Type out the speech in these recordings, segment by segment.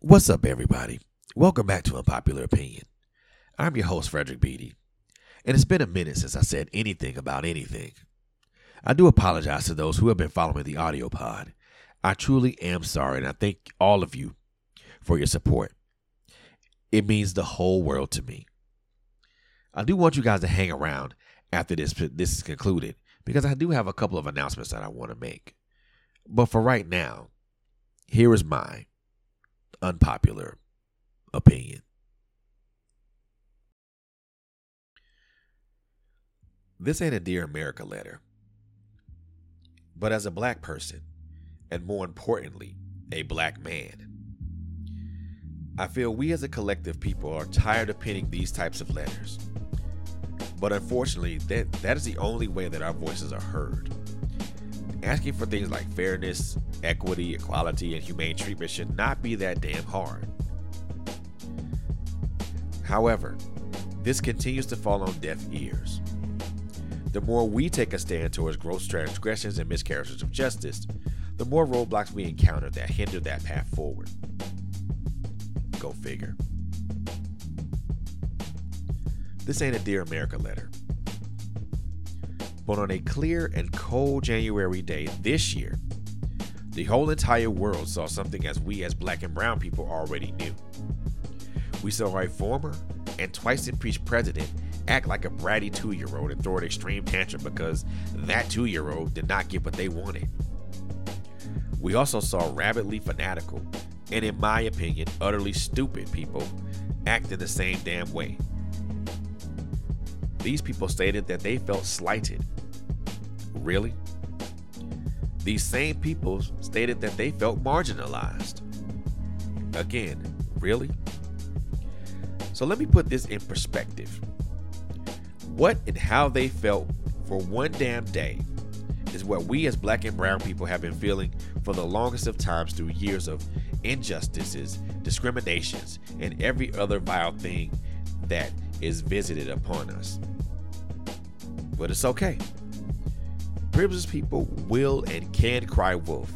What's up, everybody? Welcome back to Unpopular Opinion. I'm your host, Frederick Beaty, and it's been a minute since I said anything about anything. I do apologize to those who have been following the audio pod. I truly am sorry, and I thank all of you for your support. It means the whole world to me. I do want you guys to hang around after this this is concluded because I do have a couple of announcements that I want to make. But for right now, here is my unpopular opinion. This ain't a Dear America letter. But as a black person, and more importantly, a black man, I feel we as a collective people are tired of penning these types of letters. But unfortunately, that, that is the only way that our voices are heard. Asking for things like fairness, equity, equality, and humane treatment should not be that damn hard. However, this continues to fall on deaf ears. The more we take a stand towards gross transgressions and miscarriages of justice, the more roadblocks we encounter that hinder that path forward. Go figure. This ain't a Dear America letter. But on a clear and cold January day this year, the whole entire world saw something as we as black and brown people already knew. We saw a former and twice impeached president act like a bratty two year old and throw an extreme tantrum because that two year old did not get what they wanted. We also saw rabidly fanatical and, in my opinion, utterly stupid people act in the same damn way. These people stated that they felt slighted. Really? These same people stated that they felt marginalized. Again, really? So let me put this in perspective. What and how they felt for one damn day is what we as black and brown people have been feeling for the longest of times through years of injustices, discriminations, and every other vile thing that is visited upon us. But it's okay. Privileged people will and can cry wolf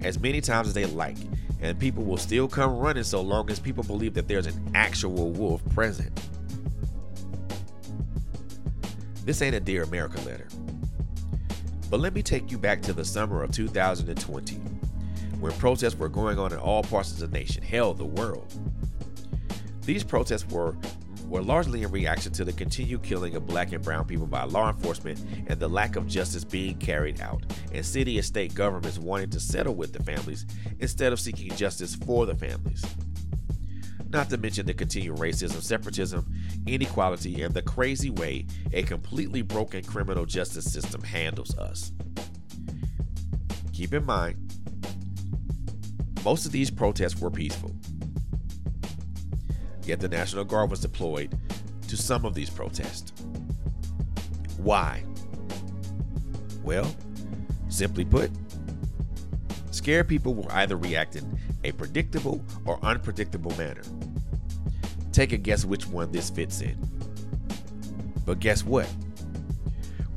as many times as they like, and people will still come running so long as people believe that there's an actual wolf present. This ain't a Dear America letter. But let me take you back to the summer of 2020, when protests were going on in all parts of the nation, hell, the world. These protests were were largely in reaction to the continued killing of black and brown people by law enforcement and the lack of justice being carried out, and city and state governments wanting to settle with the families instead of seeking justice for the families. Not to mention the continued racism, separatism, inequality, and the crazy way a completely broken criminal justice system handles us. Keep in mind, most of these protests were peaceful. Yet the National Guard was deployed to some of these protests. Why? Well, simply put, scared people will either react in a predictable or unpredictable manner. Take a guess which one this fits in. But guess what?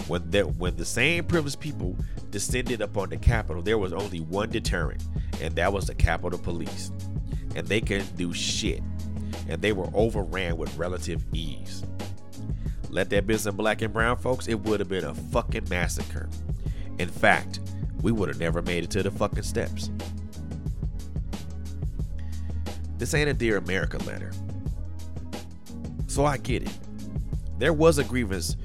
When the, when the same privileged people descended upon the Capitol, there was only one deterrent, and that was the Capitol Police. And they couldn't do shit and they were overran with relative ease. Let that be some black and brown folks, it would have been a fucking massacre. In fact, we would have never made it to the fucking steps. This ain't a Dear America letter. So I get it. There was a grievance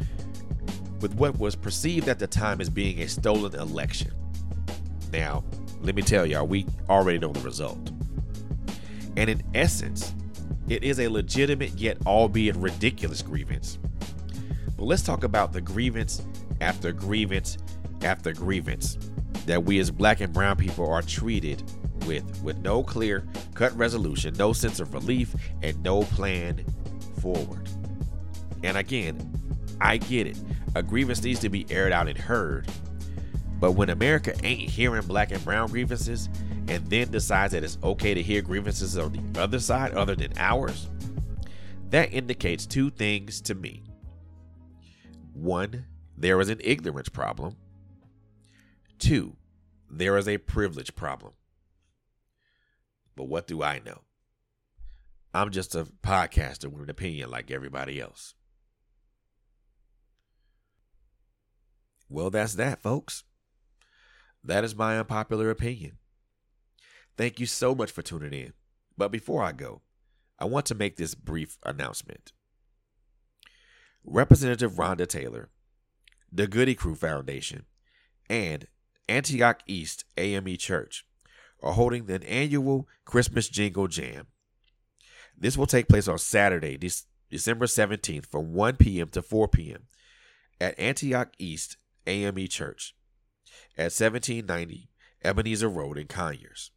with what was perceived at the time as being a stolen election. Now, let me tell y'all, we already know the result. And in essence, it is a legitimate yet albeit ridiculous grievance. But let's talk about the grievance after grievance after grievance that we as black and brown people are treated with with no clear cut resolution, no sense of relief, and no plan forward. And again, I get it. A grievance needs to be aired out and heard. But when America ain't hearing black and brown grievances, and then decides that it's okay to hear grievances on the other side other than ours, that indicates two things to me. One, there is an ignorance problem. Two, there is a privilege problem. But what do I know? I'm just a podcaster with an opinion like everybody else. Well, that's that, folks. That is my unpopular opinion. Thank you so much for tuning in. But before I go, I want to make this brief announcement. Representative Rhonda Taylor, the Goody Crew Foundation, and Antioch East AME Church are holding an annual Christmas Jingle Jam. This will take place on Saturday, December 17th from 1 p.m. to 4 p.m. at Antioch East AME Church at 1790 Ebenezer Road in Conyers.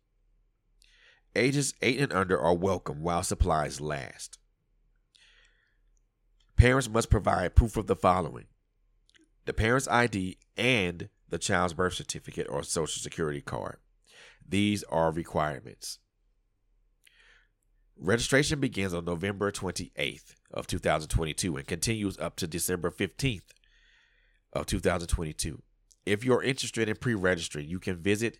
Ages 8 and under are welcome while supplies last. Parents must provide proof of the following the parent's ID and the child's birth certificate or social security card. These are requirements. Registration begins on November 28th of 2022 and continues up to December 15th of 2022. If you're interested in pre-registering, you can visit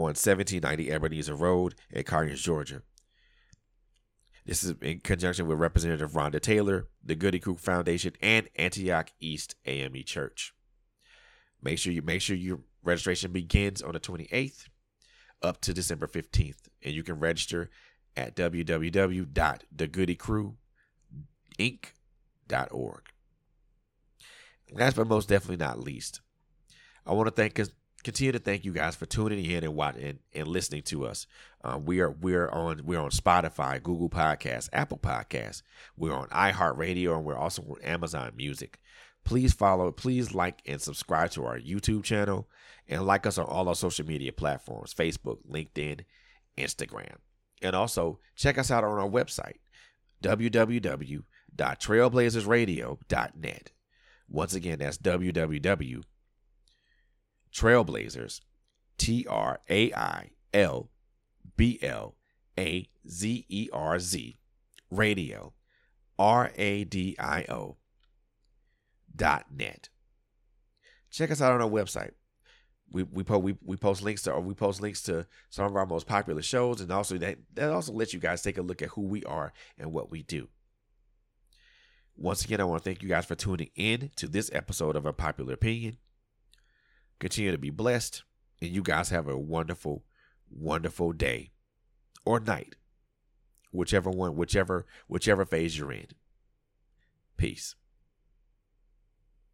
on 1790 Ebenezer Road in Conyers, Georgia. This is in conjunction with Representative Rhonda Taylor, the Goody Crew Foundation, and Antioch East AME Church. Make sure you make sure your registration begins on the 28th up to December 15th, and you can register at www.thegoodycrewinc.org. Last but most definitely not least, I want to thank continue to thank you guys for tuning in and watching and, and listening to us. Uh, we are we're on we're on Spotify, Google Podcasts, Apple Podcasts. We're on iHeartRadio, and we're also on Amazon Music. Please follow, please like and subscribe to our YouTube channel, and like us on all our social media platforms: Facebook, LinkedIn, Instagram, and also check us out on our website www.trailblazerzradio.net. Once again, that's www. TrailBlazerz, T R A I L B L A Z E R Z, radio, R A D I O, dot net. Check us out on our website. We we, po- we we post links to or we post links to some of our most popular shows, and also that that also lets you guys take a look at who we are and what we do. Once again, I want to thank you guys for tuning in to this episode of A Popular Opinion. Continue to be blessed, and you guys have a wonderful, wonderful day or night, whichever one, whichever, whichever phase you're in. Peace.